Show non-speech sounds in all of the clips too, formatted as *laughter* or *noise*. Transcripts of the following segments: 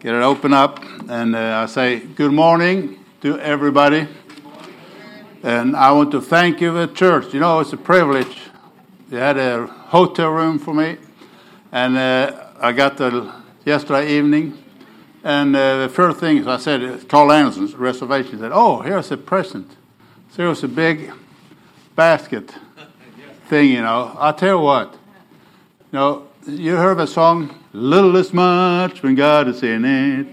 get it open up, and uh, I say good morning to everybody. And I want to thank you, the church. You know, it's a privilege. You had a hotel room for me, and uh, I got the yesterday evening. And uh, the first thing I said, Carl Anderson's reservation, said, "Oh, here's a present." So here's a big basket *laughs* thing, you know. I tell you what, you know, you heard the song, Little is much when God is in it.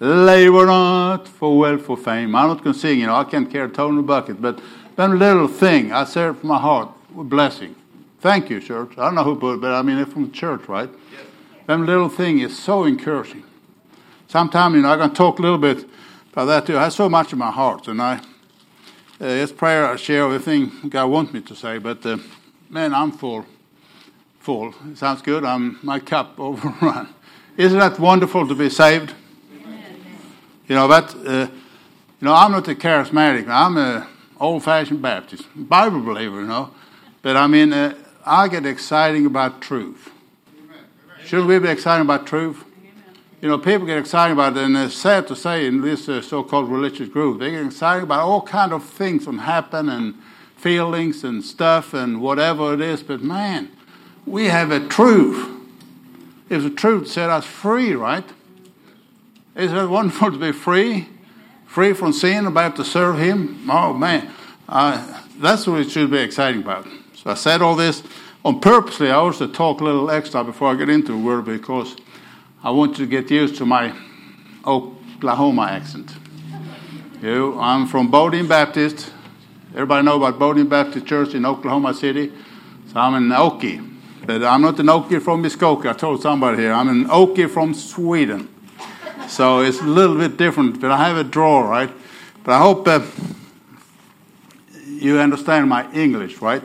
Labor not for wealth, for fame. I'm not going to sing, you know, I can't carry a toe in a bucket, but that little thing, I say it from my heart, with blessing. Thank you, church. I don't know who put it, but I mean, it's from the church, right? Yes. That little thing is so encouraging. Sometimes, you know, I'm going to talk a little bit about that too. I have so much in my heart, and I, uh, it's prayer I share everything God wants me to say, but uh, man, I'm full full. Sounds good. I'm my cup *laughs* overrun. Isn't that wonderful to be saved? You know that. Uh, you know, I'm not a charismatic. I'm a old-fashioned Baptist, Bible believer. You know, but I mean, uh, I get exciting about truth. Shouldn't we be excited about truth? You know, people get excited about it, and it's sad to say in this uh, so-called religious group, they get excited about all kind of things that happen and feelings and stuff and whatever it is. But man, we have a truth. If the truth set us free, right? Isn't it wonderful to be free? Free from sin, about to serve Him? Oh, man. Uh, that's what it should be exciting about. So I said all this on purposely. I also talk a little extra before I get into the word because I want you to get used to my Oklahoma accent. You I'm from Bodine Baptist. Everybody know about Bodine Baptist Church in Oklahoma City. So I'm in Okie. But I'm not an Okie from Muskogee. I told somebody here. I'm an Okie from Sweden. So it's a little bit different, but I have a draw, right? But I hope uh, you understand my English, right?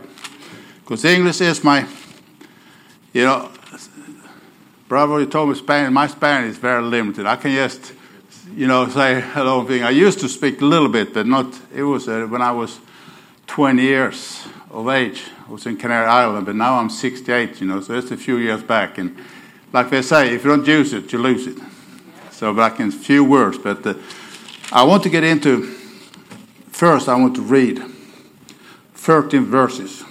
Because English is my, you know, brother, you told me Spanish. My Spanish is very limited. I can just, you know, say hello thing. I used to speak a little bit, but not, it was uh, when I was 20 years of age. I was in Canary Island, but now I'm 68, you know, so it's a few years back. And like they say, if you don't use it, you lose it. So back in a few words, but uh, I want to get into, first I want to read 13 verses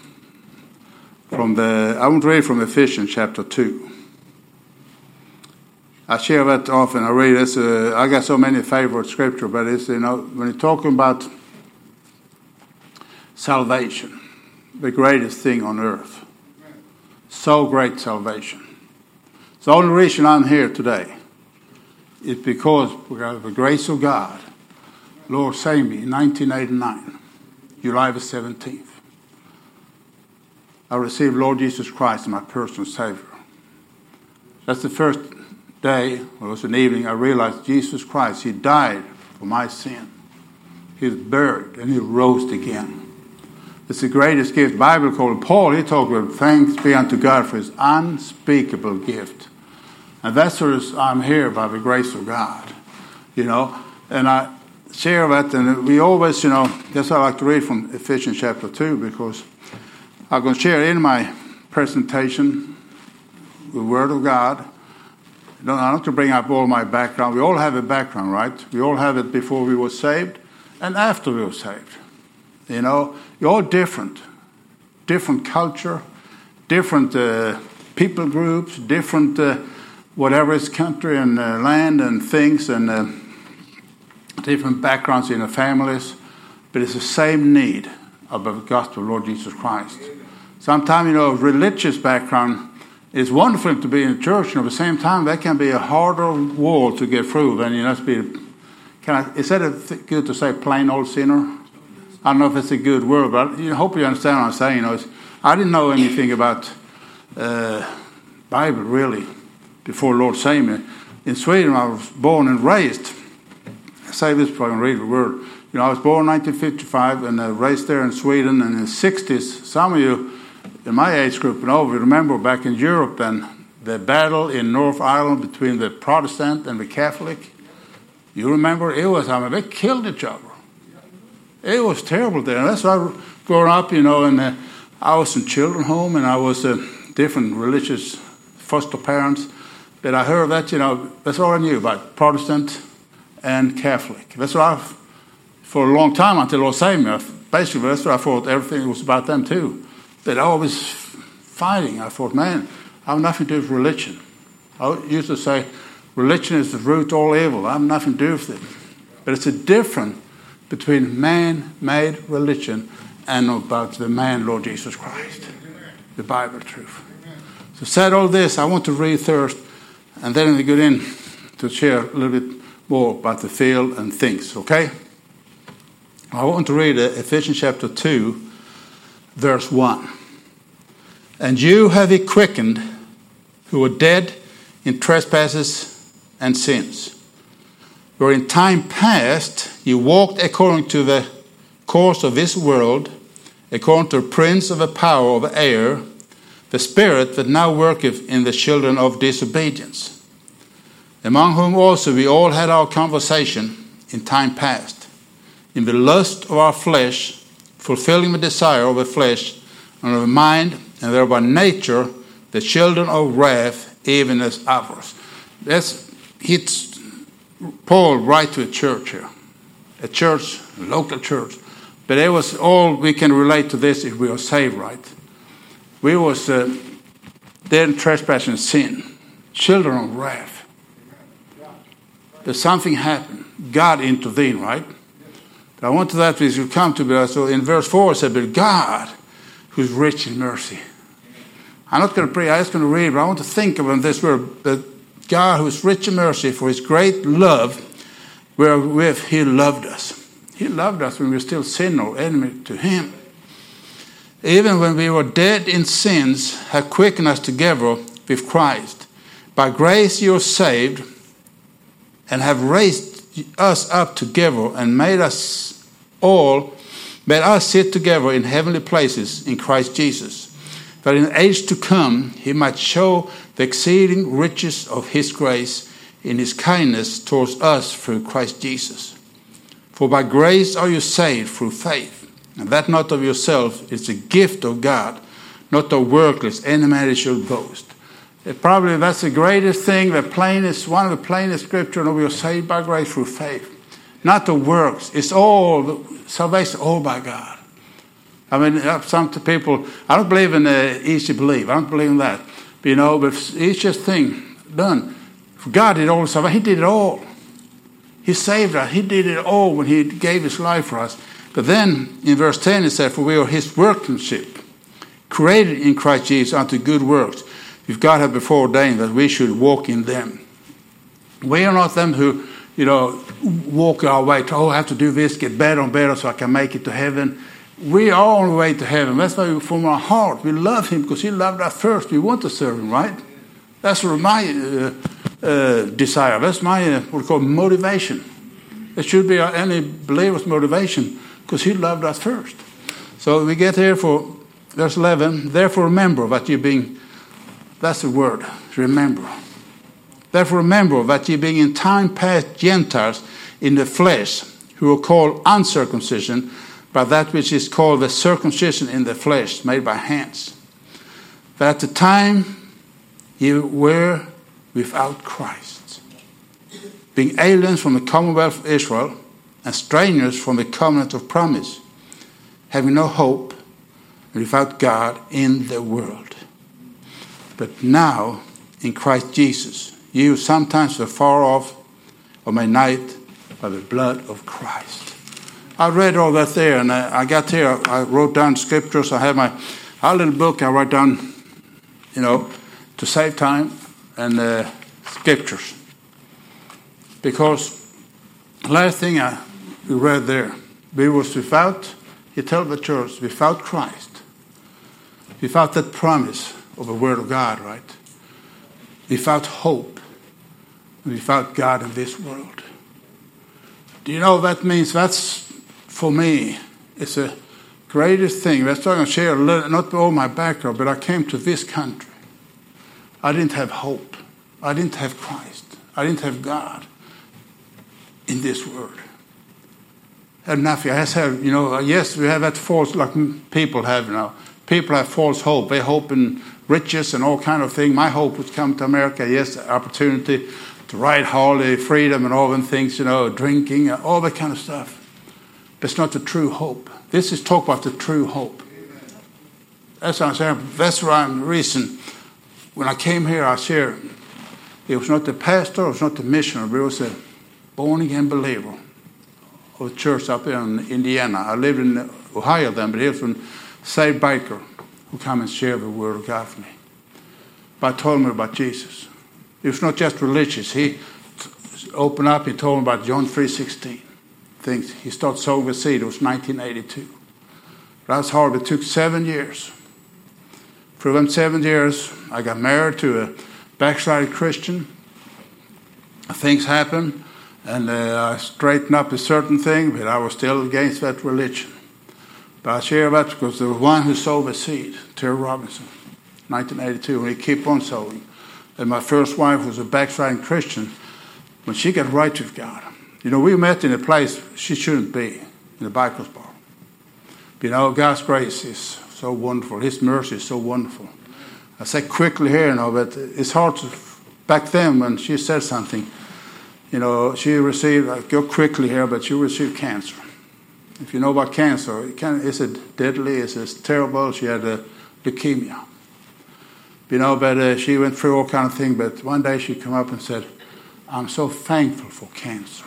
from the, I want to read from Ephesians chapter 2. I share that often. I read this. Uh, I got so many favorite scripture, but it's you know when you're talking about salvation, the greatest thing on earth. So great salvation. The only reason I'm here today is because of the grace of God, Lord saved me in 1989, July the 17th. I received Lord Jesus Christ as my personal Savior. That's the first day, well, it was an evening, I realized Jesus Christ, He died for my sin. He was buried and He rose again. It's the greatest gift. Bible called Paul, he talked about thanks be unto God for his unspeakable gift. And that's what I'm here by the grace of God. You know, and I share that, and we always, you know, that's why I like to read from Ephesians chapter 2, because I'm going to share in my presentation the Word of God. I don't have to bring up all my background. We all have a background, right? We all have it before we were saved and after we were saved. You know, you're all different, different culture, different uh, people groups, different uh, whatever is country and uh, land and things, and uh, different backgrounds in the families. But it's the same need of the gospel of Lord Jesus Christ. Sometimes, you know, religious background is wonderful to be in church, and at the same time, that can be a harder wall to get through than you know, be. Can I, is that a, good to say plain old sinner? I don't know if it's a good word, but I hope you understand what I'm saying. You know, I didn't know anything about uh, Bible really before Lord saved me. In Sweden, I was born and raised. I say this before I can read the word. You know, I was born in 1955 and uh, raised there in Sweden. And in the 60s, some of you in my age group and over remember back in Europe and the battle in North Ireland between the Protestant and the Catholic. You remember it was, I mean, they killed each other. It was terrible there. That's why I grew up, you know, and uh, I was in children home and I was uh, different religious foster parents. But I heard that, you know, that's all I knew about Protestant and Catholic. That's what I, for a long time until Lord saved me, basically that's what I thought everything was about them too. That always fighting. I thought, man, I have nothing to do with religion. I used to say, religion is the root of all evil. I have nothing to do with it. But it's a difference between man-made religion and about the man, Lord Jesus Christ, the Bible truth. So said all this, I want to read first, and then we get in to share a little bit more about the field and things. Okay? I want to read uh, Ephesians chapter two, verse one. And you have he quickened who were dead in trespasses and sins, where in time past you walked according to the course of this world, according to the prince of the power of air, the spirit that now worketh in the children of disobedience, among whom also we all had our conversation in time past, in the lust of our flesh, fulfilling the desire of the flesh and of the mind and thereby nature the children of wrath, even as others. That's hits Paul write to a church here, a church, a local church. But it was all we can relate to this if we are saved right. We was uh, dead in trespass and sin, children of wrath. But something happened. God intervened, right? But I want to that we should come to, but so in verse 4 it said, But God, who's rich in mercy, I'm not going to pray, I'm just going to read, but I want to think about this word that God, who is rich in mercy, for his great love, wherewith he loved us. He loved us when we were still sin or enemy to him. Even when we were dead in sins, have quickened us together with Christ. By grace you are saved, and have raised us up together and made us all, made us sit together in heavenly places in Christ Jesus that in age to come he might show the exceeding riches of his grace in his kindness towards us through Christ Jesus. For by grace are you saved through faith, and that not of yourself is a gift of God, not of workless, any man should boast. It probably that's the greatest thing, the plainest, one of the plainest scripture, and we are saved by grace through faith. Not the works. It's all salvation all by God. I mean, some people, I don't believe in uh, easy belief. I don't believe in that. You know, but it's just thing done. God did all the stuff. He did it all. He saved us. He did it all when He gave His life for us. But then in verse 10 it said, For we are His workmanship, created in Christ Jesus unto good works, which God had before ordained that we should walk in them. We are not them who, you know, walk our way to, oh, I have to do this, get better and better so I can make it to heaven we are on the way to heaven. That's why from our heart we love Him because He loved us first. We want to serve Him, right? That's my uh, uh, desire. That's my uh, what we call motivation. It should be any believer's motivation because He loved us first. So we get here for verse 11. Therefore, remember that you being, that's the word, remember. Therefore, remember that you being in time past Gentiles in the flesh, who are called uncircumcision by that which is called the circumcision in the flesh, made by hands. But at the time you were without Christ, being aliens from the commonwealth of Israel and strangers from the covenant of promise, having no hope and without God in the world. But now, in Christ Jesus, you sometimes were far off or may night by the blood of Christ I read all that there, and I, I got here. I wrote down scriptures. I have my our little book. I write down, you know, to save time and uh, scriptures. Because the last thing I read there, we was without. He told the church without Christ, without that promise of the Word of God, right? Without hope, without God in this world. Do you know what that means that's for me, it's the greatest thing. That's why I'm going to share little, not all my background, but I came to this country. I didn't have hope. I didn't have Christ. I didn't have God in this world. I had nothing. I had, you know, uh, yes, we have that false, like people have you now. People have false hope. They hope in riches and all kind of things. My hope was come to America, yes, opportunity to ride Harley, freedom and all them things, you know, drinking, all that kind of stuff. It's not the true hope. This is talk about the true hope. That's what I'm saying. That's why I'm reason. When I came here, I shared. It was not the pastor, it was not the missionary, but it was a born again believer of a church up in Indiana. I lived in Ohio then, but he was a saved biker who came and shared the word of God for me. But told me about Jesus. It was not just religious. He opened up, he told me about John 3.16. Things. He the seed. It was 1982. That was hard. It took seven years. For them seven years, I got married to a backslided Christian. Things happened, and uh, I straightened up a certain thing, but I was still against that religion. But I share that because the one who sowed the seed, Terry Robinson, 1982, and he kept on sowing. And my first wife was a backsliding Christian. When she got right with God, you know, we met in a place she shouldn't be, in a Bible bar. You know, God's grace is so wonderful. His mercy is so wonderful. I say quickly here, you know, but it's hard to, back then when she said something, you know, she received, I go quickly here, but she received cancer. If you know about cancer, it can, is it deadly? Is it terrible? She had a leukemia. You know, but uh, she went through all kind of things. But one day she came up and said, "I'm so thankful for cancer."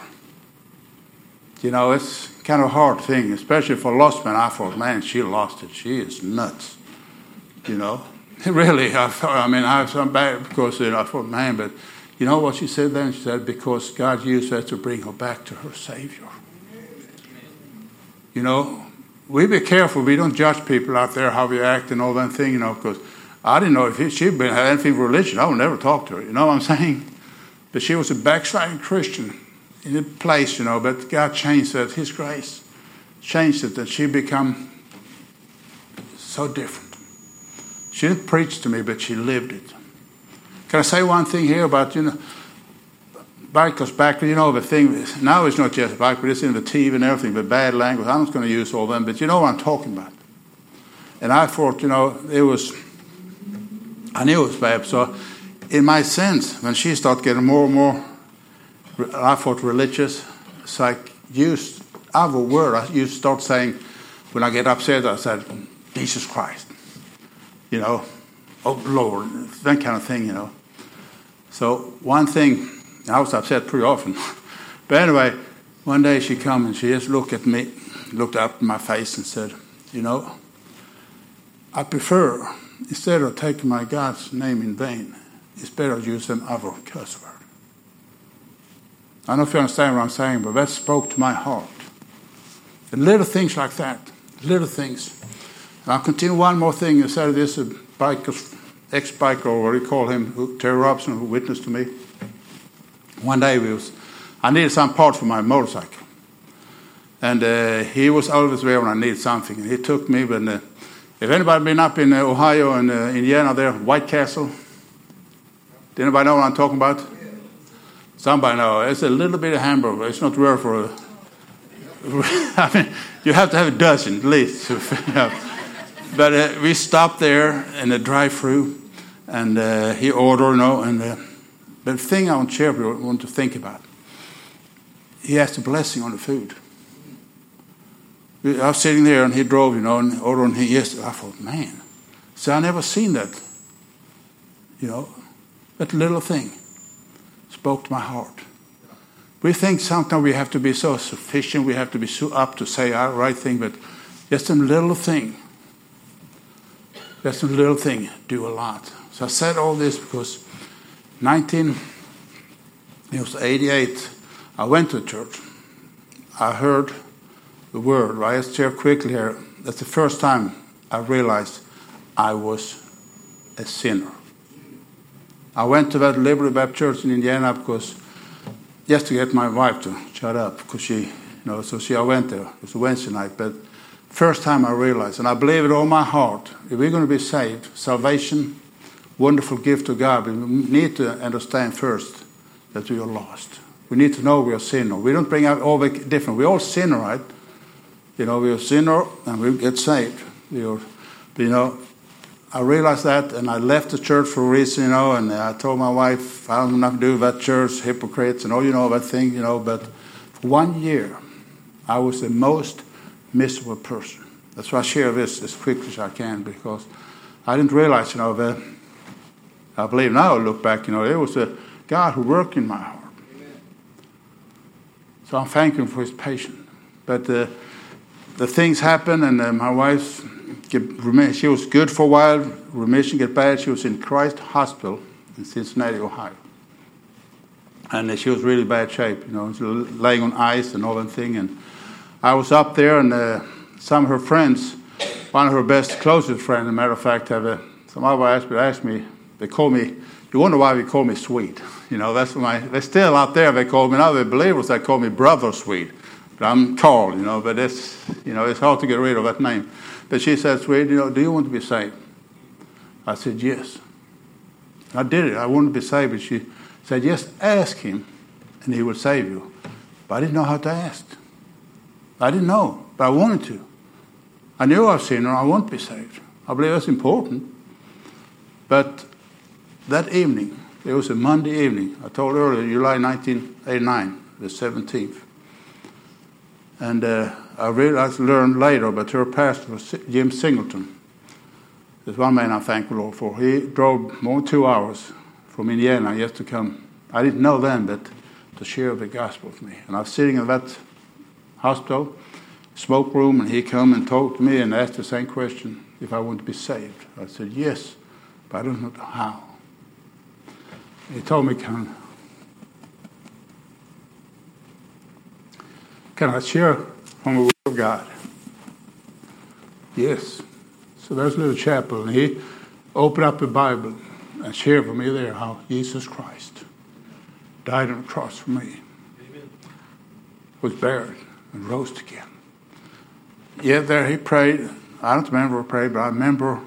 You know, it's kind of a hard thing, especially for lost man. I thought, man, she lost it. She is nuts. You know, *laughs* really. I, thought, I mean, I some bad because you know, I thought, man, but you know what she said then? She said, because God used her to bring her back to her Savior. You know, we be careful. We don't judge people out there how we act and all that thing. You know, because I didn't know if she'd been had anything religion. I would never talk to her. You know what I'm *laughs* saying? But she was a backsliding Christian in a place, you know. But God changed that. His grace changed it, that she become so different. She didn't preach to me, but she lived it. Can I say one thing here about you know? Bikers back, you know, the thing now it's not just bike, but it's in the TV and everything, but bad language. I'm not going to use all them, but you know what I'm talking about. And I thought, you know, it was, I knew it was bad. So, in my sense, when she started getting more and more, I thought religious, it's like, use other word. I used to start saying, when I get upset, I said, Jesus Christ. You know, oh Lord, that kind of thing, you know. So, one thing, I was upset pretty often. *laughs* but anyway, one day she come and she just looked at me, looked up in my face and said, You know, I prefer, instead of taking my God's name in vain, it's better to use some other curse word. I don't know if you understand what I'm saying, but that spoke to my heart. And little things like that, little things. And I'll continue one more thing. Instead said this, a biker, ex-biker, or what do you call him, Terry Robinson, who witnessed to me. One day we was, I needed some parts for my motorcycle. And uh, he was always there when I needed something. And he took me, but uh, if anybody been up in uh, Ohio and uh, Indiana there, White Castle, did anybody know what I'm talking about? Somebody know. It's a little bit of hamburger. It's not rare for *laughs* I mean, you have to have a dozen at least. *laughs* but uh, we stopped there in the drive-through, and uh, he ordered, you know, and the thing I want to want to think about, he asked a blessing on the food. I was sitting there and he drove, you know, and ordered and he yes. I thought, man, so I never seen that. You know, that little thing spoke to my heart. We think sometimes we have to be so sufficient, we have to be so up to say our right thing, but just a little thing, just a little thing do a lot. So I said all this because 19, it was 88, I went to church. I heard the word. I just share quickly here. That's the first time I realized I was a sinner. I went to that Liberty Baptist Church in Indiana because just to get my wife to shut up because she, you know, so she I went there. It was a Wednesday night, but first time I realized, and I believe it all my heart, if we're going to be saved, salvation wonderful gift to God, we need to understand first that we are lost. We need to know we are sinner. We don't bring out all the different. We all sinner, right? You know, we are sinner and we get saved. We are, you know, I realized that, and I left the church for a reason, you know, and I told my wife, I don't have to do with that church, hypocrites, and all you know that thing, you know, but for one year, I was the most miserable person. That's why I share this as quickly as I can, because I didn't realize, you know, that I believe now I look back, you know, it was a God who worked in my heart. So I'm thanking for his patience. But uh, the things happen, and uh, my wife get, she was good for a while. Remission get bad. She was in Christ Hospital in Cincinnati, Ohio, and she was really bad shape. You know, laying on ice and all that thing. And I was up there, and uh, some of her friends, one of her best, closest friends, as a matter of fact, have a, some other asked, asked me. They call me. You wonder why they call me sweet. *laughs* You know, that's my. They're still out there. They call me now. The believers. They call me brother sweet. But I'm tall, you know. But it's you know it's hard to get rid of that name. But she said, Sweet, you know, do you want to be saved? I said, Yes. I did it. I wanted to be saved. But she said, Yes, ask him, and he will save you. But I didn't know how to ask. I didn't know, but I wanted to. I knew I've was sinner. I want to be saved. I believe that's important. But that evening, it was a Monday evening. I told earlier, July 1989, the 17th. And uh, I realized, learned later, but her pastor was Jim Singleton. There's one man I thank the Lord for. He drove more than two hours from Indiana just to come. I didn't know then, but to share the gospel with me. And I was sitting in that hospital, smoke room, and he come and talked to me and asked the same question, if I want to be saved. I said, yes, but I don't know how. He told me, can, can I share from the Word of God. Yes. So there's a little chapel, and he opened up the Bible and shared with me there how Jesus Christ died on the cross for me, Amen. was buried, and rose again. Yet there he prayed. I don't remember what prayed, but I remember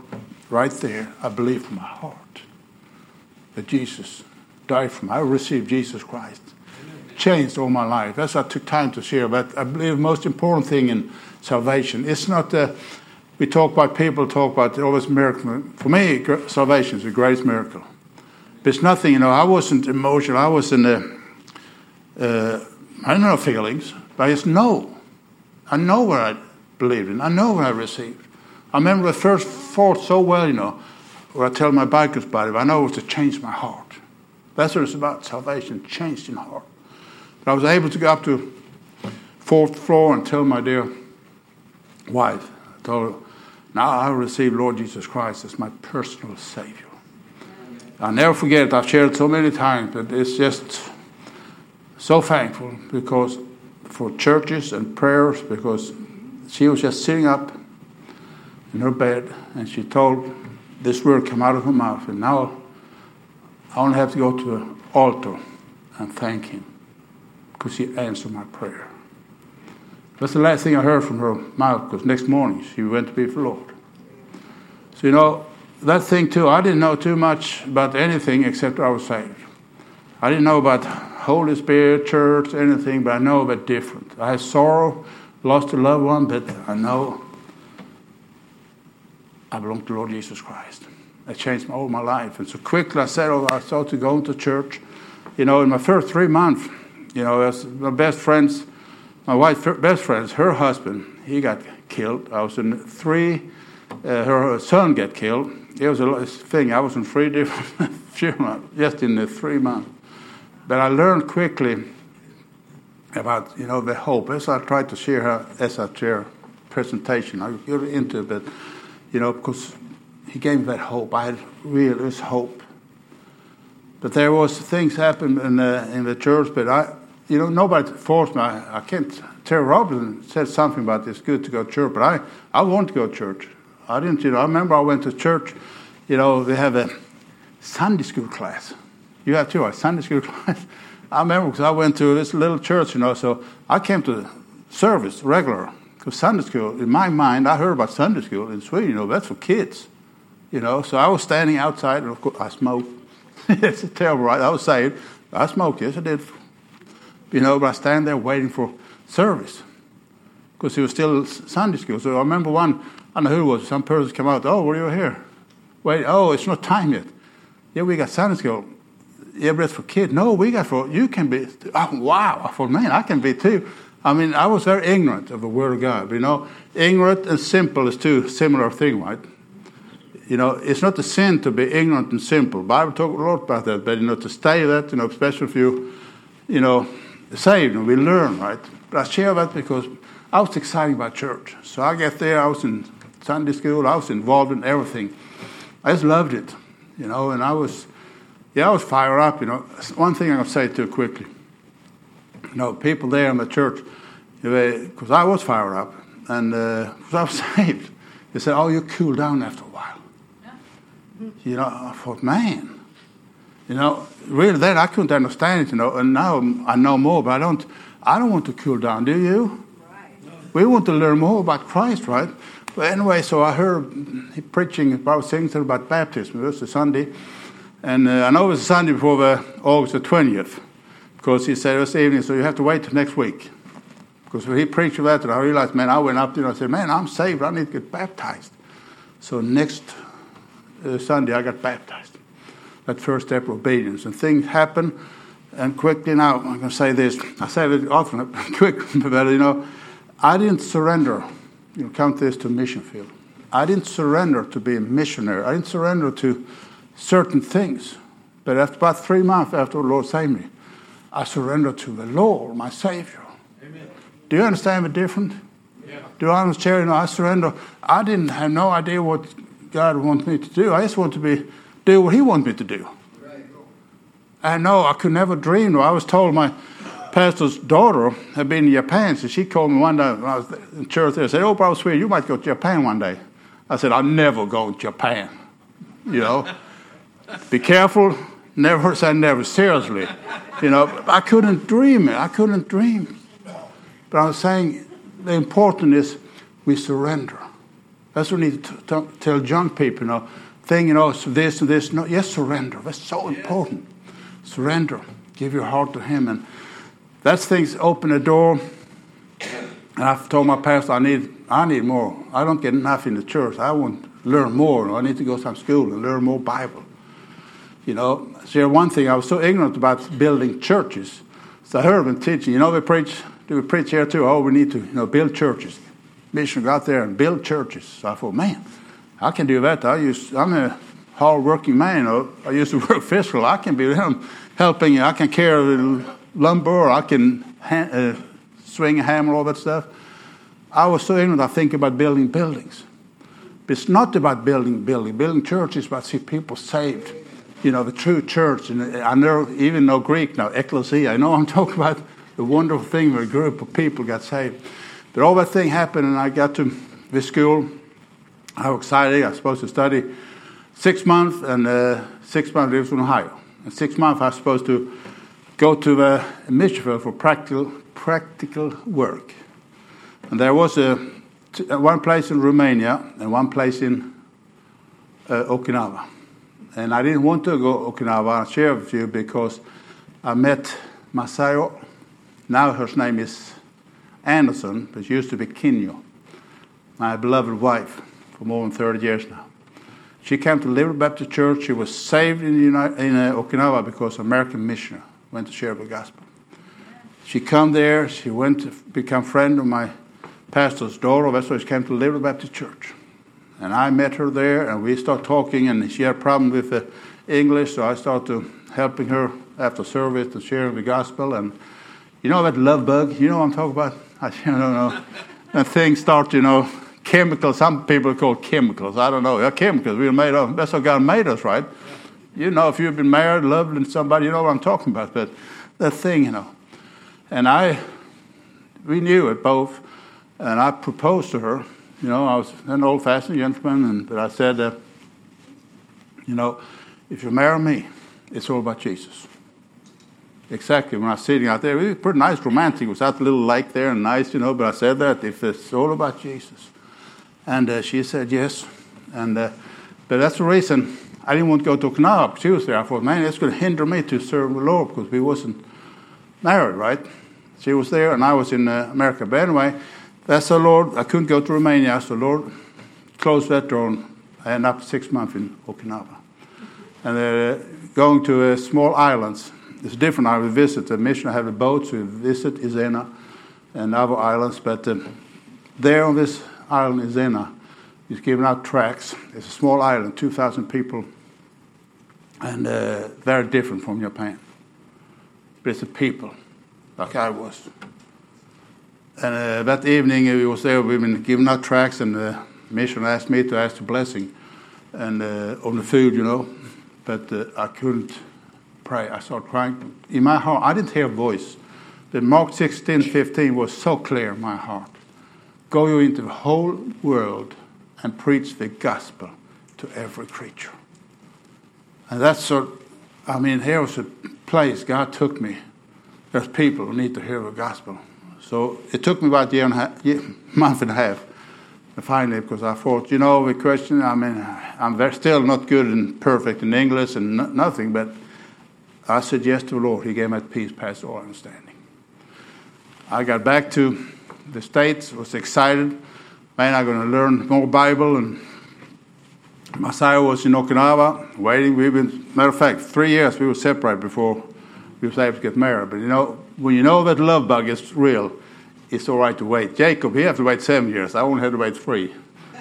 right there, I believe from my heart that Jesus died for me. I received Jesus Christ changed all my life. That's I took time to share. But I believe the most important thing in salvation, it's not that we talk about people talk about all this miracle. For me, salvation is the greatest miracle. It's nothing, you know, I wasn't emotional. I was in the, uh, I don't know feelings, but I just know. I know what I believed in. I know what I received. I remember the first thought so well, you know, where I tell my bikers about it. I know it was to change my heart. That's what it's about salvation, changed in heart. But I was able to go up to fourth floor and tell my dear wife, I told her, now I receive Lord Jesus Christ as my personal Savior. I'll never forget it. I've shared so many times, but it's just so thankful because for churches and prayers, because she was just sitting up in her bed and she told this word come out of her mouth, and now I only have to go to the altar and thank Him because she answered my prayer. That's the last thing I heard from her mouth because next morning she went to be with the Lord. So, you know, that thing too, I didn't know too much about anything except I was saved. I didn't know about Holy Spirit, church, anything, but I know about different. I had sorrow, lost a loved one, but I know I belong to Lord Jesus Christ. That changed all my life. And so quickly I said, oh, I started going to church. You know, in my first three months, you know, as my best friends, my wife's best friends, her husband, he got killed. I was in three, uh, her son got killed. It was a thing. I was in three different *laughs* funerals just in the three months. But I learned quickly about, you know, the hope. As I tried to share her as I share presentation, I get into it, but, you know, because he gave me that hope. I had real, this hope. But there was things happened in the, in the church, but I, you know, nobody forced me. I, I can't. Terry Robinson said something about it's good to go to church, but I, I want to go to church. I didn't, you know, I remember I went to church, you know, they have a Sunday school class. You have too, a Sunday school *laughs* class. I remember because I went to this little church, you know, so I came to service regular. Because Sunday school, in my mind, I heard about Sunday school in Sweden, you know, that's for kids, you know. So I was standing outside, and of course, I smoked. *laughs* it's a terrible, right? I was saved. I smoked, yes, I did you know, I stand there waiting for service because it was still Sunday school. So I remember one I don't know who it was. Some person come out. Oh, were you here? Wait. Oh, it's not time yet. Yeah, we got Sunday school. Yeah, but it's for kids. No, we got for you can be. Oh, wow. Thought, man, I can be too. I mean, I was very ignorant of the Word of God. You know, ignorant and simple is two similar things, right? You know, it's not a sin to be ignorant and simple. Bible talk a lot about that, but you know, to stay that, you know, especially if you, you know, saved and we learn, right? But I share that because I was excited about church. So I get there, I was in Sunday school, I was involved in everything. I just loved it, you know, and I was, yeah, I was fired up, you know. One thing I'm going to say too quickly. You know, people there in the church, because I was fired up, and uh, I was *laughs* saved, they said, oh, you cool down after a while. You know, I thought, man, you know, really then I couldn't understand it, you know, and now I know more, but I don't, I don't want to cool down, do you? Right. We want to learn more about Christ, right? But anyway, so I heard he preaching about things about baptism. It was a Sunday, and uh, I know it was a Sunday before the August the twentieth, because he said it was evening, so you have to wait till next week. Because when he preached about it, I realized, man, I went up there and I said, man, I'm saved. I need to get baptized. So next uh, Sunday, I got baptized. That first step of obedience. And things happen, and quickly now, I'm going to say this. I say it often, *laughs* quick, but you know, I didn't surrender. You know, count this to mission field. I didn't surrender to be a missionary. I didn't surrender to certain things. But after about three months after the Lord saved me, I surrendered to the Lord, my Savior. Amen. Do you understand the difference? Yeah. Do I understand? You know, I surrender. I didn't have no idea what God wants me to do. I just want to be do what He wants me to do. I know I could never dream. I was told my pastor's daughter had been in Japan, so she called me one day when I was in church there. Said, "Oh, Brother Sweet, you might go to Japan one day." I said, "I'll never go to Japan." You know, be careful. Never say never. Seriously, you know. I couldn't dream it. I couldn't dream. But I was saying the important is we surrender. That's what we need to tell young people, you know, thing, you know, this and this. No, yes, surrender. That's so important. Surrender. Give your heart to Him. And that's things open the door. And I've told my pastor, I need, I need more. I don't get enough in the church. I want to learn more. I need to go to some school and learn more Bible. You know, so one thing, I was so ignorant about building churches. So I heard them teaching, you know, we preach, do we preach here too? Oh, we need to, you know, build churches mission go out there and build churches. So I thought, man, I can do that. I used, I'm a hard working man. I used to *laughs* work fiscal. I can be helping. You. I can carry lumber. I can uh, swing a hammer, all that stuff. I was so ignorant. I think about building buildings. It's not about building building. Building churches, but see people saved. You know, the true church. And I know, even know Greek now, ecclesia. I know I'm *laughs* talking about the wonderful thing where a group of people got saved. But all that thing happened, and I got to this school. Was excited. I was supposed to study six months, and uh, six months I lived in Ohio. And six months I was supposed to go to the Michigan for practical practical work. And there was a uh, one place in Romania and one place in uh, Okinawa. And I didn't want to go to Okinawa. I'll share with you because I met Masayo. Now her name is Anderson, but she used to be Kinyo, my beloved wife for more than 30 years now. She came to Liberty Baptist Church. She was saved in, United, in uh, Okinawa because American missionary went to share the gospel. She come there. She went to become friend of my pastor's daughter. That's why she came to Liberty Baptist Church. And I met her there, and we started talking, and she had a problem with the English, so I started helping her after service to share the gospel. And you know that love bug? You know what I'm talking about? *laughs* I don't know. And things start, you know, chemicals. Some people call chemicals. I don't know. They're chemicals. We're made of. That's what God made us, right? You know, if you've been married, loved somebody, you know what I'm talking about. But that thing, you know. And I, we knew it both. And I proposed to her. You know, I was an old-fashioned gentleman, and but I said, uh, you know, if you marry me, it's all about Jesus. Exactly. When I was sitting out there, it was pretty nice, romantic. It was out the little lake there and nice, you know. But I said that if it's all about Jesus, and uh, she said yes. And uh, but that's the reason I didn't want to go to was there. I thought, man, it's going to hinder me to serve the Lord because we wasn't married, right? She was there, and I was in uh, America. But anyway, that's the Lord. I couldn't go to Romania, so Lord close that door. I ended up six months in Okinawa. And uh, going to uh, small islands. It's different. I will visit the mission. I have a boat, we visit Izena and other islands. But there on this island, Izena, He's giving out tracts. It's a small island, 2,000 people, and uh, very different from Japan. But it's a people, like I was. And uh, that evening we was there, we've been giving out tracts, and the mission asked me to ask the blessing and uh, on the food, you know. But uh, I couldn't pray. I started crying. In my heart, I didn't hear a voice. But Mark 16, 15 was so clear in my heart. Go you into the whole world and preach the gospel to every creature. And that's so, I mean, here was a place God took me. There's people who need to hear the gospel. So it took me about a year and a half, year, month and a half. And finally, because I thought, you know, the question, I mean, I'm very, still not good and perfect in English and no, nothing, but I yes to the Lord. He gave me peace past all understanding. I got back to the States, was excited. Man, I'm going to learn more Bible. And Masayo was in Okinawa, waiting. We've been, matter of fact, three years we were separated before we were able to get married. But you know, when you know that love bug is real, it's all right to wait. Jacob, he had to wait seven years. I only had to wait three.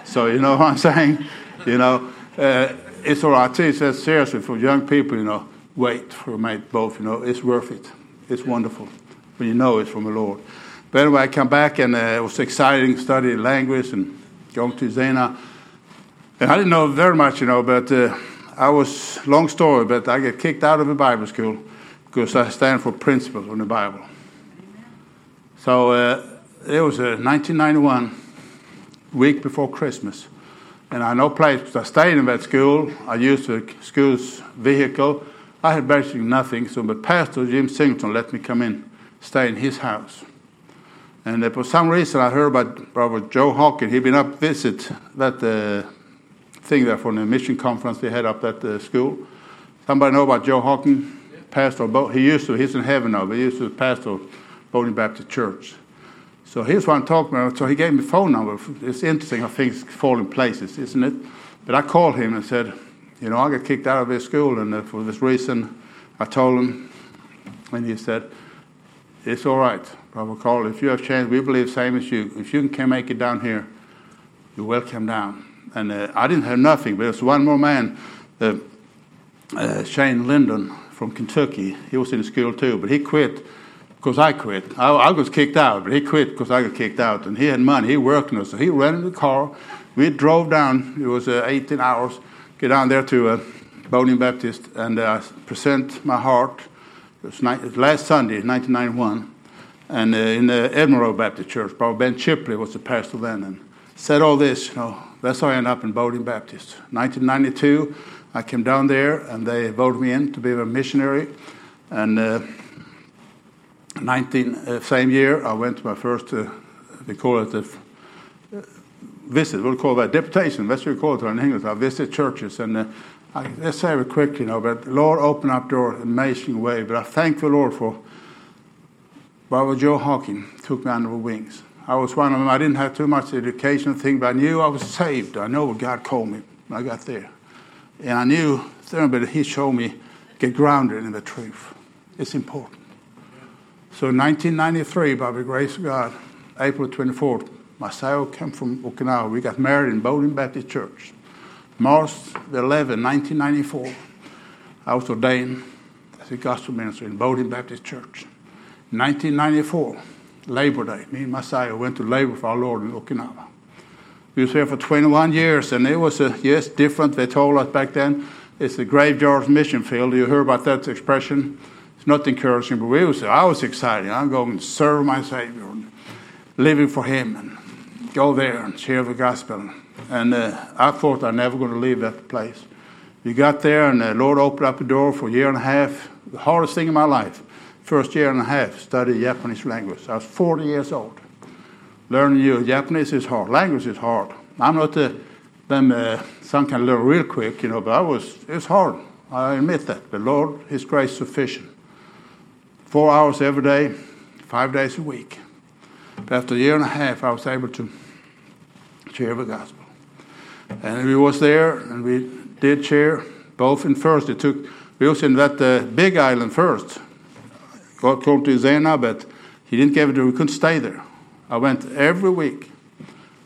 So you know *laughs* what I'm saying? You know, uh, it's all right. He says seriously for young people, you know, wait for a mate both. You know, it's worth it. It's wonderful when you know it's from the Lord. But anyway, I come back and uh, it was exciting studying language and going to Zena. And I didn't know very much, you know, but uh, I was, long story, but I get kicked out of the Bible school because I stand for principles in the Bible. So uh, it was uh, 1991, week before Christmas. And I no place because I stayed in that school. I used the school's vehicle. I had basically nothing. So, but Pastor Jim Singleton let me come in, stay in his house. And uh, for some reason, I heard about Brother Joe Hawkins. He'd been up visit that uh, thing there for the mission conference they had up at the school. Somebody know about Joe Hawkins? pastor of, he used to, he's in heaven now, but he used to be pastor of Bowling Baptist Church. So here's what I'm talking about. So he gave me a phone number. It's interesting how things fall in places, isn't it? But I called him and said, you know, I got kicked out of his school, and uh, for this reason, I told him, and he said, it's all right, Brother Carl. If you have chance, we believe same as you. If you can make it down here, you're welcome down. And uh, I didn't have nothing, but there's one more man, uh, uh Shane Linden, from Kentucky. He was in the school too, but he quit because I quit. I, I, was kicked out, but he quit because I got kicked out. And he had money. He worked us. So he rented a car. We drove down. It was uh, 18 hours. Get down there to uh, Bowling Baptist and uh, present my heart. Last Sunday, 1991, and uh, in the Edinburgh Baptist Church. Brother Ben Chipley was the pastor then, and said all this. You know, that's how I ended up in Bowling Baptist. 1992. I came down there and they voted me in to be a missionary. And uh, 19, uh, same year, I went to my first, uh, they call it a uh, visit, we'll call that deputation, that's what we call it in English. I visit churches. And uh, I, let's say it quickly, you know, but the Lord opened up door in an amazing way. But I thank the Lord for Brother Joe Hawkins took me under the wings. I was one of them. I didn't have too much education thing, but I knew I was saved. I know what God called me when I got there. And I knew, but he showed me get grounded in the truth. It's important. So in 1993, by the grace of God, April 24th, my Masayo came from Okinawa. We got married in Bowling Baptist Church. March 11, 1994, I was ordained as a gospel minister in Bowling Baptist Church. 1994, Labor Day, me and Masayo went to labor for our Lord in Okinawa. We was there for 21 years, and it was, a, yes, different. They told us back then it's the graveyard mission field. You heard about that expression? It's not encouraging, but we was, I was excited. I'm going to serve my Savior living for Him and go there and share the gospel. And uh, I thought I'm never going to leave that place. We got there, and the Lord opened up the door for a year and a half. The hardest thing in my life. First year and a half, studied Japanese language. I was 40 years old learning new Japanese is hard. Language is hard. I'm not the, them uh, some can learn real quick, you know, but I was it's hard. I admit that. But Lord, His grace sufficient. Four hours every day, five days a week. But after a year and a half, I was able to share the gospel. And we was there, and we did share both in first. It took we was in that uh, big island first. Got called to Zena, but he didn't give it. To we couldn't stay there. I went every week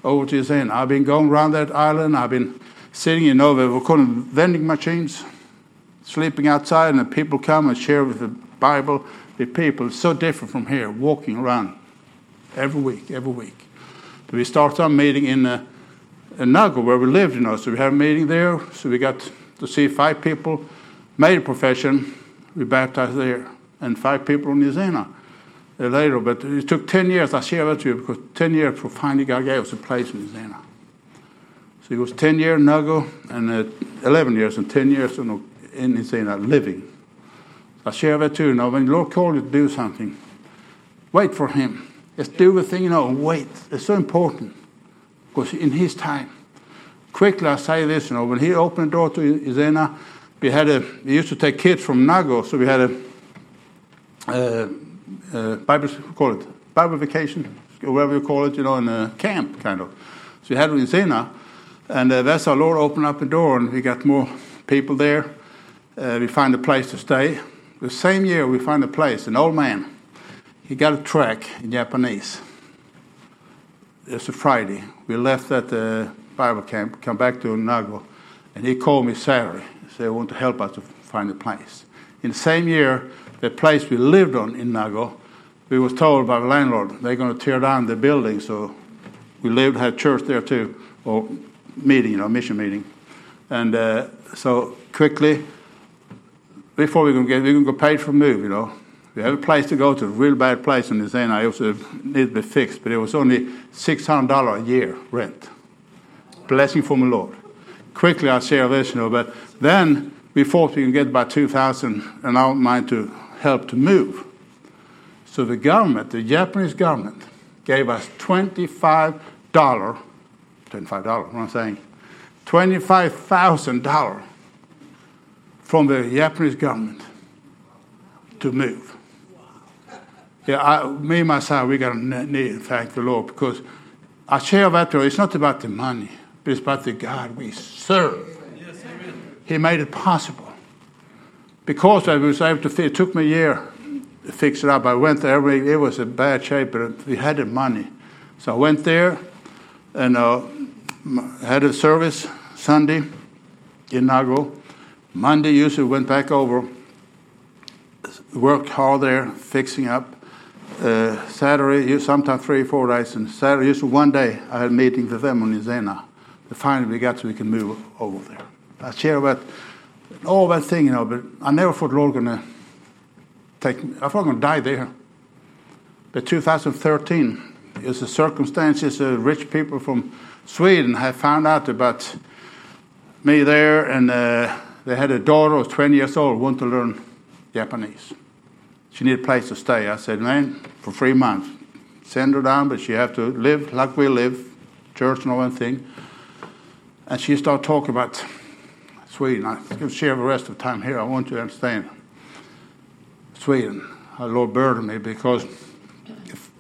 over to Zena. I've been going around that island. I've been sitting you know, we call them vending machines, sleeping outside, and the people come and share with the Bible The people. So different from here, walking around every week, every week. So we started our meeting in, uh, in Nago, where we lived, you know. So we had a meeting there. So we got to see five people made a profession. We baptized there, and five people in Izena uh, later. But it took 10 years, I share that to you, because 10 years for finding God gave us a place in Izena. So it was 10 years in Nago, and uh, 11 years, and 10 years in, in living. I share that too. Now, when the Lord called you to do something, wait for Him. Just do the thing, you know, and wait. It's so important because in His time. Quickly, I say this, you know, when He opened the door to Izena, we had a. We used to take kids from Nago, so we had a. Uh, uh, Bible call it Bible vacation, or whatever you call it, you know, in a camp kind of. So we had it in Zena, and uh, that's our Lord opened up the door, and we got more people there. Uh, we find a place to stay. The same year, we find a place. An old man, he got a track in Japanese. It's a Friday. We left at the Bible camp, come back to Nago, and he called me Saturday. He said, I want to help us to find a place. In the same year, the place we lived on in Nago, we was told by the landlord they're going to tear down the building. So we lived, had church there too, or meeting, you know, mission meeting. And uh, so quickly, before we can get, we can go pay for move, you know. We have a place to go to, a real bad place in Zena. It uh, needed to be fixed, but it was only six hundred dollar a year rent. Blessing from the Lord. Quickly, I'll share this, you know. But then we thought we can get about two thousand, and I don't mind to help to move. So the government, the Japanese government, gave us twenty-five dollar, twenty-five dollar. What I'm saying, twenty-five thousand dollar from the Japanese government to move. Yeah, I, me and my son, we got to to thank the Lord because I share that It's not about the money, but it's about the God we serve. Yes, he made it possible. Because I was able to, it took me a year to fix it up. I went there, it was in bad shape, but we had the money. So I went there and uh, had a service Sunday in Nago. Monday, usually went back over, worked hard there, fixing up. Uh, Saturday, sometimes three, four days, and Saturday, usually one day, I had a meeting with them on Zena. Finally, we got so we can move over there. I share about all that thing, you know, but I never thought Lord going to take I thought I'm going to die there. But 2013 is the circumstances, uh, rich people from Sweden have found out about me there, and uh, they had a daughter who was 20 years old, wanted to learn Japanese. She needed a place to stay. I said, man, for three months, send her down, but she have to live like we live, church and all that thing. And she started talking about Sweden. I can share the rest of the time here. I want you to understand Sweden. Our Lord burdened me because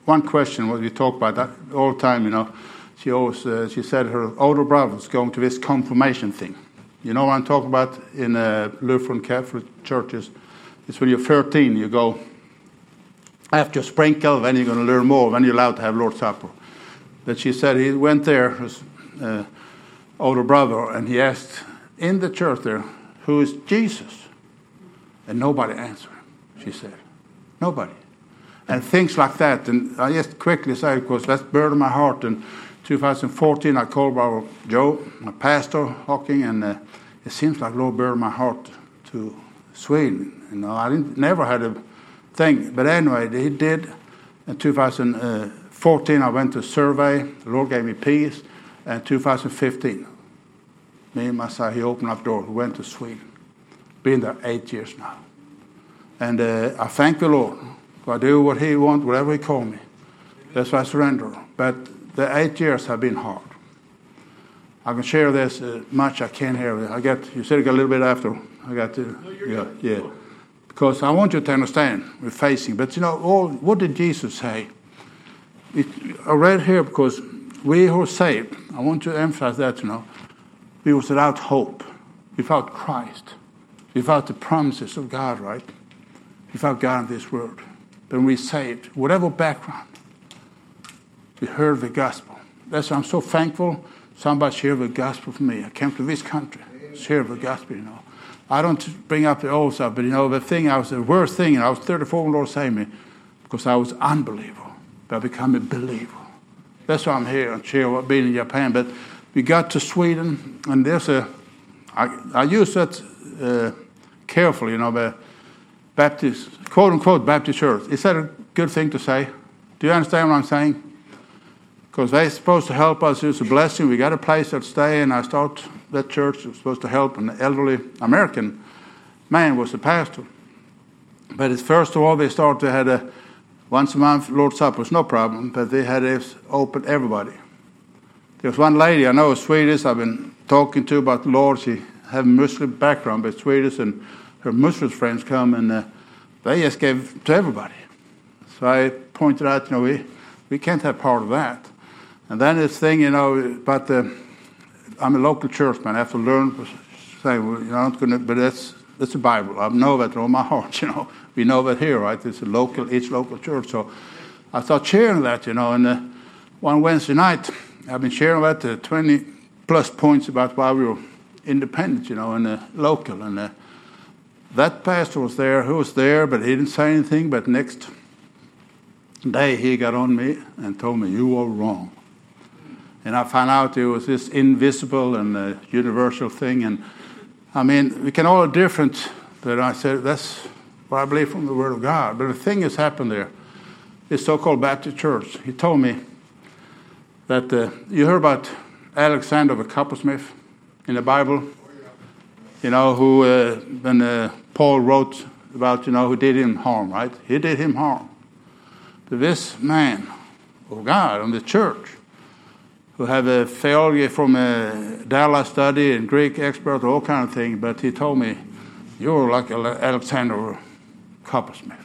one question what we talk about that all the time, you know, she always uh, she said her older brother was going to this confirmation thing. You know what I'm talking about in uh, Lutheran Catholic churches? It's when you're 13, you go, after you sprinkle, then you're going to learn more, then you're allowed to have Lord's Supper. But she said he went there, his uh, older brother, and he asked in the church there, who is Jesus? And nobody answered she said. Nobody. And things like that. And I just quickly say, because that's burdened my heart. And 2014, I called our Joe, my pastor, Hawkins, and uh, it seems like Lord burned my heart to Sweden. You know, I didn't, never had a thing, but anyway, he did. In 2014, I went to survey. The Lord gave me peace. And 2015, me and my son, he opened up door. We went to Sweden. Been there eight years now. And uh, I thank the Lord. I do what He wants, whatever He call me. That's why I surrender. But the eight years have been hard. I can share this uh, much I can here. I got you said got a little bit after. I got to no, yeah good. yeah because I want you to understand we're facing. But you know, all what did Jesus say? It, I read here because we who are saved. I want to emphasize that. You know, we was without hope, without Christ, without the promises of God, right? Without God in this world. But we saved, whatever background, we heard the gospel. That's why I'm so thankful somebody shared the gospel for me. I came to this country, the gospel, you know. I don't bring up the old stuff, but you know, the thing I was the worst thing, and I was 34 when Lord saved me, because I was unbeliever. But I become a believer. That's why I'm here and what being in Japan. But we got to Sweden, and there's a, I, I use that uh, carefully, you know, the Baptist, quote unquote, Baptist church. Is that a good thing to say? Do you understand what I'm saying? Because they're supposed to help us. It's a blessing. We got a place to stay, and I thought that church was supposed to help an elderly American man was the pastor. But first of all, they started to had a once a month Lord's Supper was no problem, but they had it open everybody. There was one lady I know, a Swedish, I've been talking to about the Lord. She have a Muslim background, but Swedish, and her Muslim friends come and uh, they just gave to everybody. So I pointed out, you know, we, we can't have part of that. And then this thing, you know, but uh, I'm a local churchman. I have to learn say, well, you're not going to, but that's, that's the Bible. I know that all my heart, *laughs* you know. We know that here, right? It's a local, each local church. So I start sharing that, you know, and uh, one Wednesday night, I've been sharing that uh, 20 plus points about why we were independent, you know, and uh, local. And uh, that pastor was there, who was there, but he didn't say anything. But next day, he got on me and told me, You were wrong. And I found out it was this invisible and uh, universal thing. And I mean, we can all be different, but I said, That's what I believe from the Word of God. But the thing has happened there. This so called Baptist church, he told me that uh, you heard about Alexander the coppersmith in the Bible, you know, who, uh, when uh, Paul wrote about, you know, who did him harm, right? He did him harm. But this man of God and the church, who have a theology from a Dallas study and Greek expert, all kind of things, but he told me, you're like Alexander coppersmith.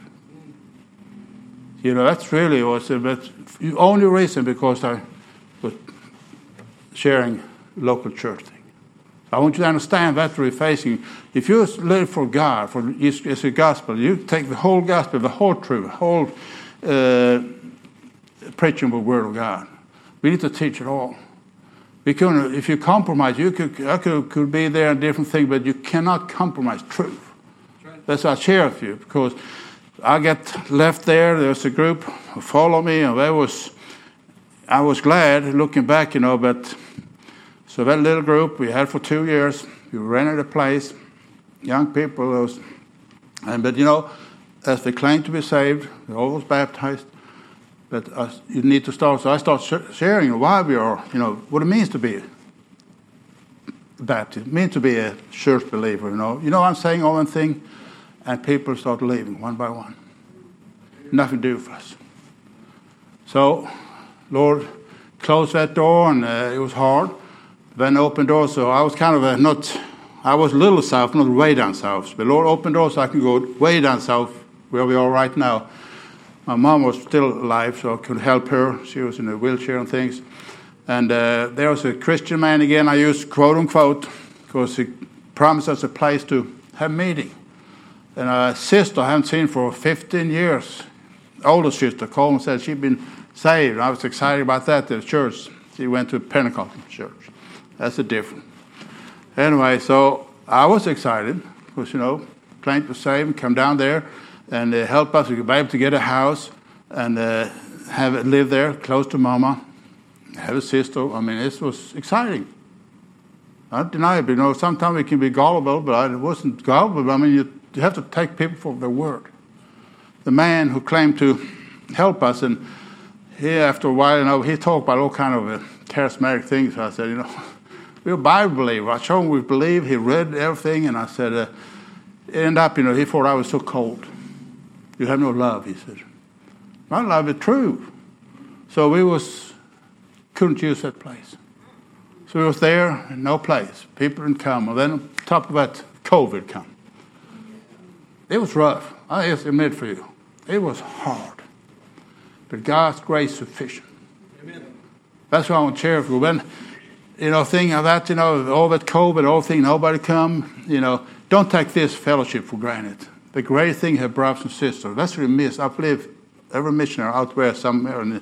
You know, that's really was the only reason because I was sharing local church thing. I want you to understand that we're facing. If you live for God, for it's a gospel, you take the whole gospel, the whole truth, whole uh, preaching of the word of God. We need to teach it all. Can, if you compromise, you could, I could, could be there and different things, but you cannot compromise truth. That's why I share with you because I get left there. There's a group who follow me, and I was, I was glad looking back, you know. But so that little group we had for two years, we rented a place, young people, and but you know, as they claim to be saved, they always baptized. But you need to start. So I start sharing why we are, you know, what it means to be Baptist, means to be a church believer. You know, you know, I'm saying all one thing and people start leaving one by one. Nothing to do for us. So, Lord, closed that door, and uh, it was hard. Then opened door, so I was kind of a, not, I was a little south, not way down south. But Lord opened door, so I can go way down south, where we are right now. My mom was still alive, so I could help her. She was in a wheelchair and things. And uh, there was a Christian man again, I use quote unquote, because he promised us a place to have meeting. And a sister I haven't seen for 15 years, older sister, called and said she'd been saved. I was excited about that the church. She went to Pentecostal church. That's a different. Anyway, so I was excited because, you know, planning to save and come down there and uh, help us. We could be to get a house and uh, have live there close to Mama, have a sister. I mean, this was exciting. I don't deny it, but, you know, sometimes we can be gullible, but I wasn't gullible. I mean, you you have to take people for their word. The man who claimed to help us, and he, after a while, you know, he talked about all kind of uh, charismatic things. So I said, you know, *laughs* we're Bible believers. I showed him we believe. He read everything, and I said, uh, end up, you know, he thought I was so cold. You have no love, he said. My love is true. So we was couldn't use that place. So we was there, no place. People didn't come. And then top of that, COVID come. It was rough. I just admit for you. It was hard. But God's grace sufficient. Amen. That's why I want to share with you. When you know, thing of that, you know, all that COVID, all thing, nobody come, you know, don't take this fellowship for granted. The great thing have brothers and sisters. That's really miss. I believe every missionary out there somewhere and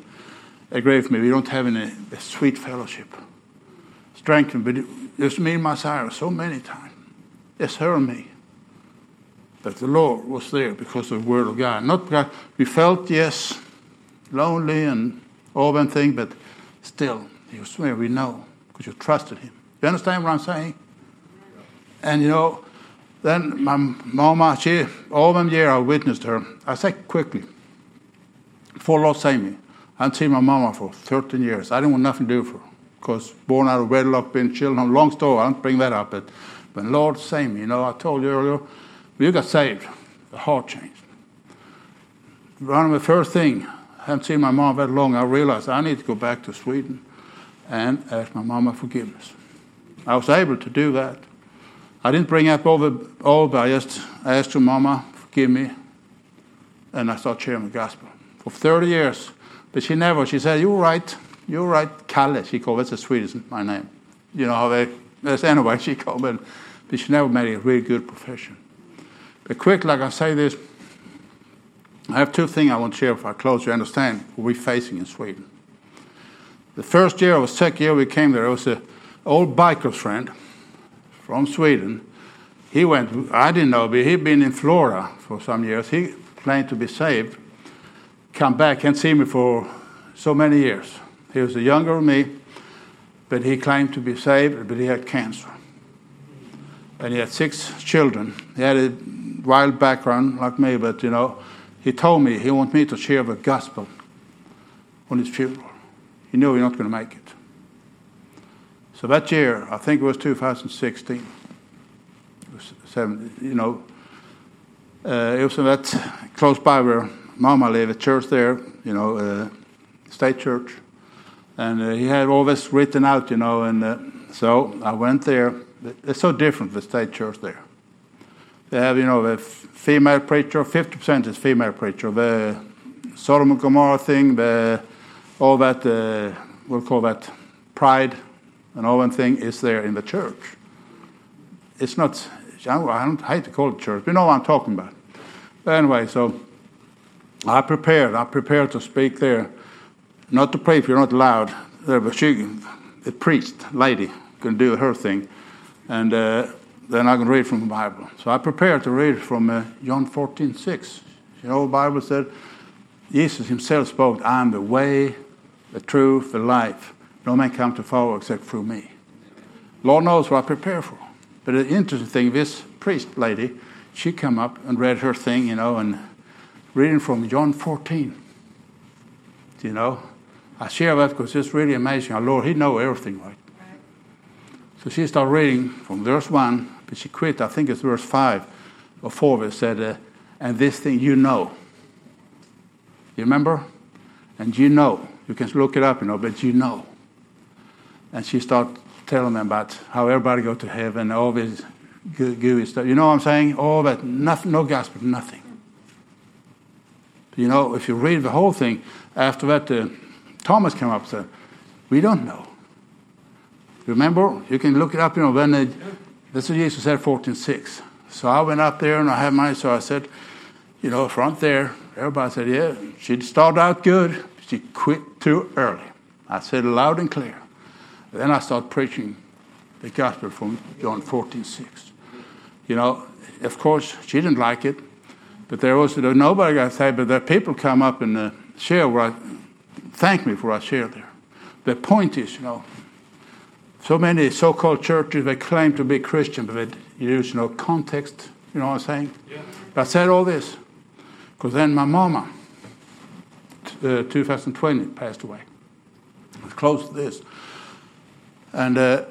agree with me, we don't have any a sweet fellowship. Strengthened, but it, it's me and my sire so many times. It's her and me. That the Lord was there because of the Word of God. Not because we felt, yes, lonely and all that thing, but still, He was there. We know because you trusted Him. You understand what I'm saying? And you know, then my mama, she, all them years I witnessed her. I say quickly, for Lord saved me, I hadn't seen my mama for 13 years. I didn't want nothing to do with her because born out of wedlock, been children. Long story, I don't bring that up, but when Lord saved me, you know, I told you earlier, you got saved, the heart changed. One of the first thing, I haven't seen my mom that long, I realized I need to go back to Sweden and ask my mama forgiveness. I was able to do that. I didn't bring up all the all, but I just asked her, Mama, forgive me. And I started sharing the gospel. For 30 years. But she never, she said, You're right. You're right. Kalle, she called that's a Swedish my name. You know how they, that's anyway, *laughs* she called me. But she never made a really good profession. But quick, like I say this, I have two things I want to share if I close you understand what we're facing in Sweden. The first year, or second year we came there, there was an old biker friend from Sweden. He went, I didn't know, but he'd been in Florida for some years. He claimed to be saved, come back and see me for so many years. He was younger than me, but he claimed to be saved, but he had cancer. And he had six children. He had a wild background like me, but you know, he told me he wanted me to share the gospel on his funeral. He knew he was not going to make it. So that year, I think it was 2016, it was seven, you know, uh, it was in that close by where Mama lived, a church there, you know, uh, state church. And uh, he had all this written out, you know, and uh, so I went there. It's so different, the state church there. They have, you know, the female preacher, 50% is female preacher. The Sodom Gomorrah thing, the, all that, uh, we'll call that pride and that thing is there in the church. It's not, I don't hate to call it church, you know what I'm talking about. But anyway, so I prepared, I prepared to speak there. Not to pray if you're not allowed. There, but she, the priest, lady, can do her thing. And uh, then I can read from the Bible. So I prepared to read from uh, John 14, 6. You know, the Bible said, Jesus himself spoke, I am the way, the truth, the life. No man come to Father except through me. Lord knows what I prepare for. But the interesting thing, this priest lady, she come up and read her thing, you know, and reading from John 14. You know, I share that because it's really amazing. Our Lord, He know everything, right? So she started reading from verse 1, but she quit, I think it's verse 5 or 4, it said, uh, and this thing you know. You remember? And you know. You can look it up, you know, but you know. And she started telling them about how everybody go to heaven, all this gooey stuff. You know what I'm saying? All that, nothing, no gospel, nothing. You know, if you read the whole thing, after that, uh, Thomas came up and said, We don't know. Remember? You can look it up, you know, when it, that's what Jesus said, 14.6. So I went up there and I had my, so I said, you know, front there, everybody said, yeah, she started out good. She quit too early. I said loud and clear. Then I started preaching the gospel from John 14.6. You know, of course, she didn't like it, but there was there nobody got saved, but there people come up and uh, share where I, thank me for what I shared there. The point is, you know, so many so-called churches they claim to be Christian, but they use no context. You know what I'm saying? Yeah. But I said all this because then my mama, uh, 2020, passed away. Close to this, and uh,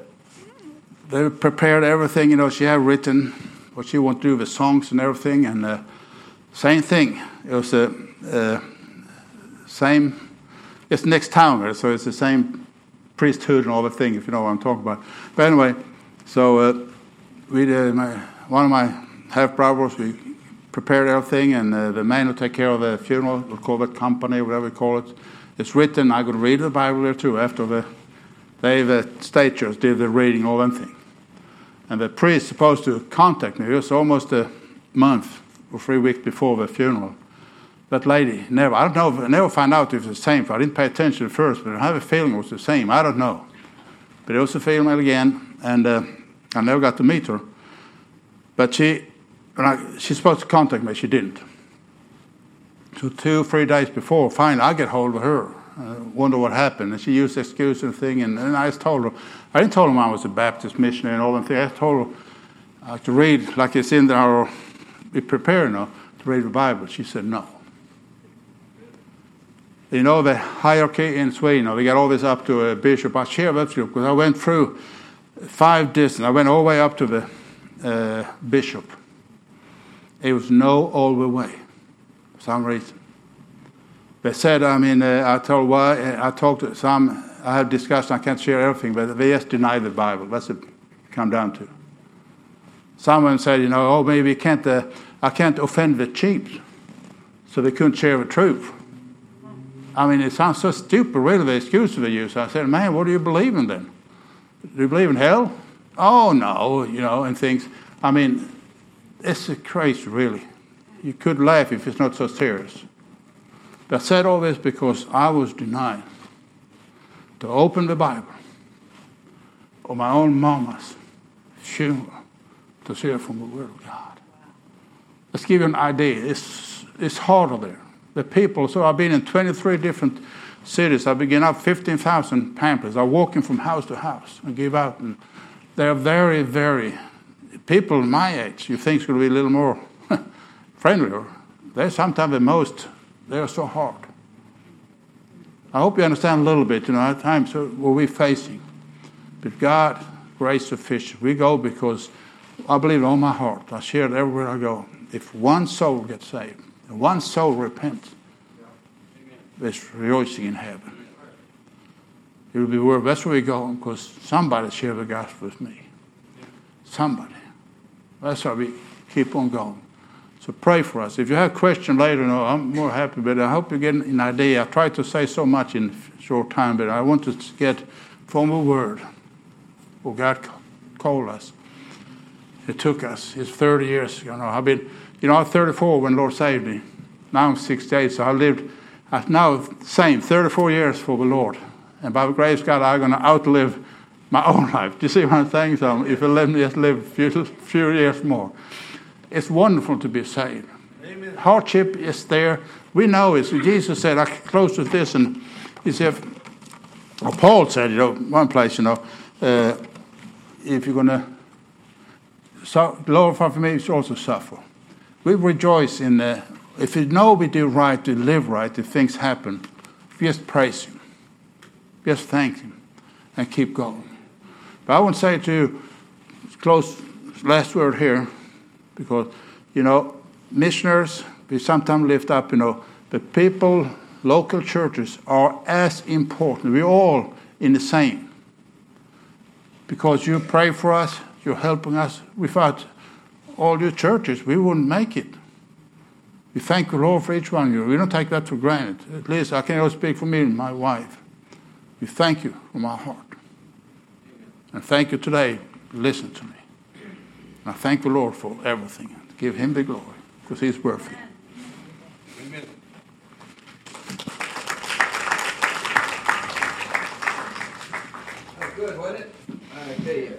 they prepared everything. You know, she had written what she wanted to do with songs and everything, and uh, same thing. It was the uh, same. It's next town, so it's the same priesthood and all the thing, if you know what I'm talking about. But anyway, so uh, we did, my, one of my half brothers we prepared everything, and uh, the man who take care of the funeral, we'll call it company, whatever we call it. It's written. I could read the Bible there too after the they the church did the reading, all them things. And the priest supposed to contact me. It was almost a month or three weeks before the funeral. That lady never, I don't know, I never found out if it was the same. I didn't pay attention at first, but I have a feeling it was the same. I don't know. But it was a female again, and uh, I never got to meet her. But she, I, she's supposed to contact me, she didn't. So two, three days before, finally, I get hold of her. I wonder what happened. And she used excuse and thing, and, and I told her, I didn't tell her I was a Baptist missionary and all that thing. I told her uh, to read, like it's in there, be prepared now to read the Bible. She said no. You know the hierarchy in Sweden, you know, they got all this up to a bishop. I share with you because I went through five distance. I went all the way up to the uh, bishop. It was no all the way for some reason. They said, I mean, uh, I told why I talked to some. I have discussed. I can't share everything, but they just deny the Bible. That's what it. Come down to. Someone said, you know, oh, maybe can't. Uh, I can't offend the chiefs, so they couldn't share the truth. I mean, it sounds so stupid, really, the excuse they use. I said, man, what do you believe in then? Do you believe in hell? Oh, no, you know, and things. I mean, it's a crazy, really. You could laugh if it's not so serious. I said all this because I was denied to open the Bible or my own mama's funeral to hear from the Word of God. Let's give you an idea. It's, it's harder there the people. So I've been in 23 different cities. I've begin up 15,000 pamphlets. I'm walking from house to house and give out. And they're very, very, people my age, you think is going to be a little more *laughs* friendlier. They're sometimes the most, they're so hard. I hope you understand a little bit, you know, at times uh, what we're facing. But God, grace sufficient. We go because I believe all my heart. I share it everywhere I go. If one soul gets saved, and one soul repents, there's rejoicing in heaven. It'll be where that's where we go because somebody shared the gospel with me. Somebody. That's why we keep on going. So pray for us. If you have a question later, no, I'm more happy, but I hope you get an idea. I tried to say so much in short time, but I want to get from a word where God called us. It took us. It's 30 years. You know, I've been you know, I was 34 when Lord saved me. Now I'm 68, so I lived I've now same 34 years for the Lord. And by the grace of God, I'm going to outlive my *laughs* own life. Do you see what I'm saying? So if I let me just live a few, few years more. It's wonderful to be saved. Amen. Hardship is there. We know it. Jesus said, I close with this, and he said, or Paul said, you know, one place, you know, uh, if you're going to so, glorify for me, you should also suffer we rejoice in the, if you know we do right, we live right, if things happen, just praise Him. Just thank Him and keep going. But I want to say to you, close last word here, because, you know, missionaries, we sometimes lift up, you know, but people, local churches are as important. We're all in the same. Because you pray for us, you're helping us. Without all your churches, we wouldn't make it. We thank the Lord for each one of you. We don't take that for granted. At least I can only speak for me and my wife. We thank you from our heart. And thank you today. Listen to me. And I thank the Lord for everything. Give him the glory because he's worthy. Amen. Good, wasn't it? I tell you.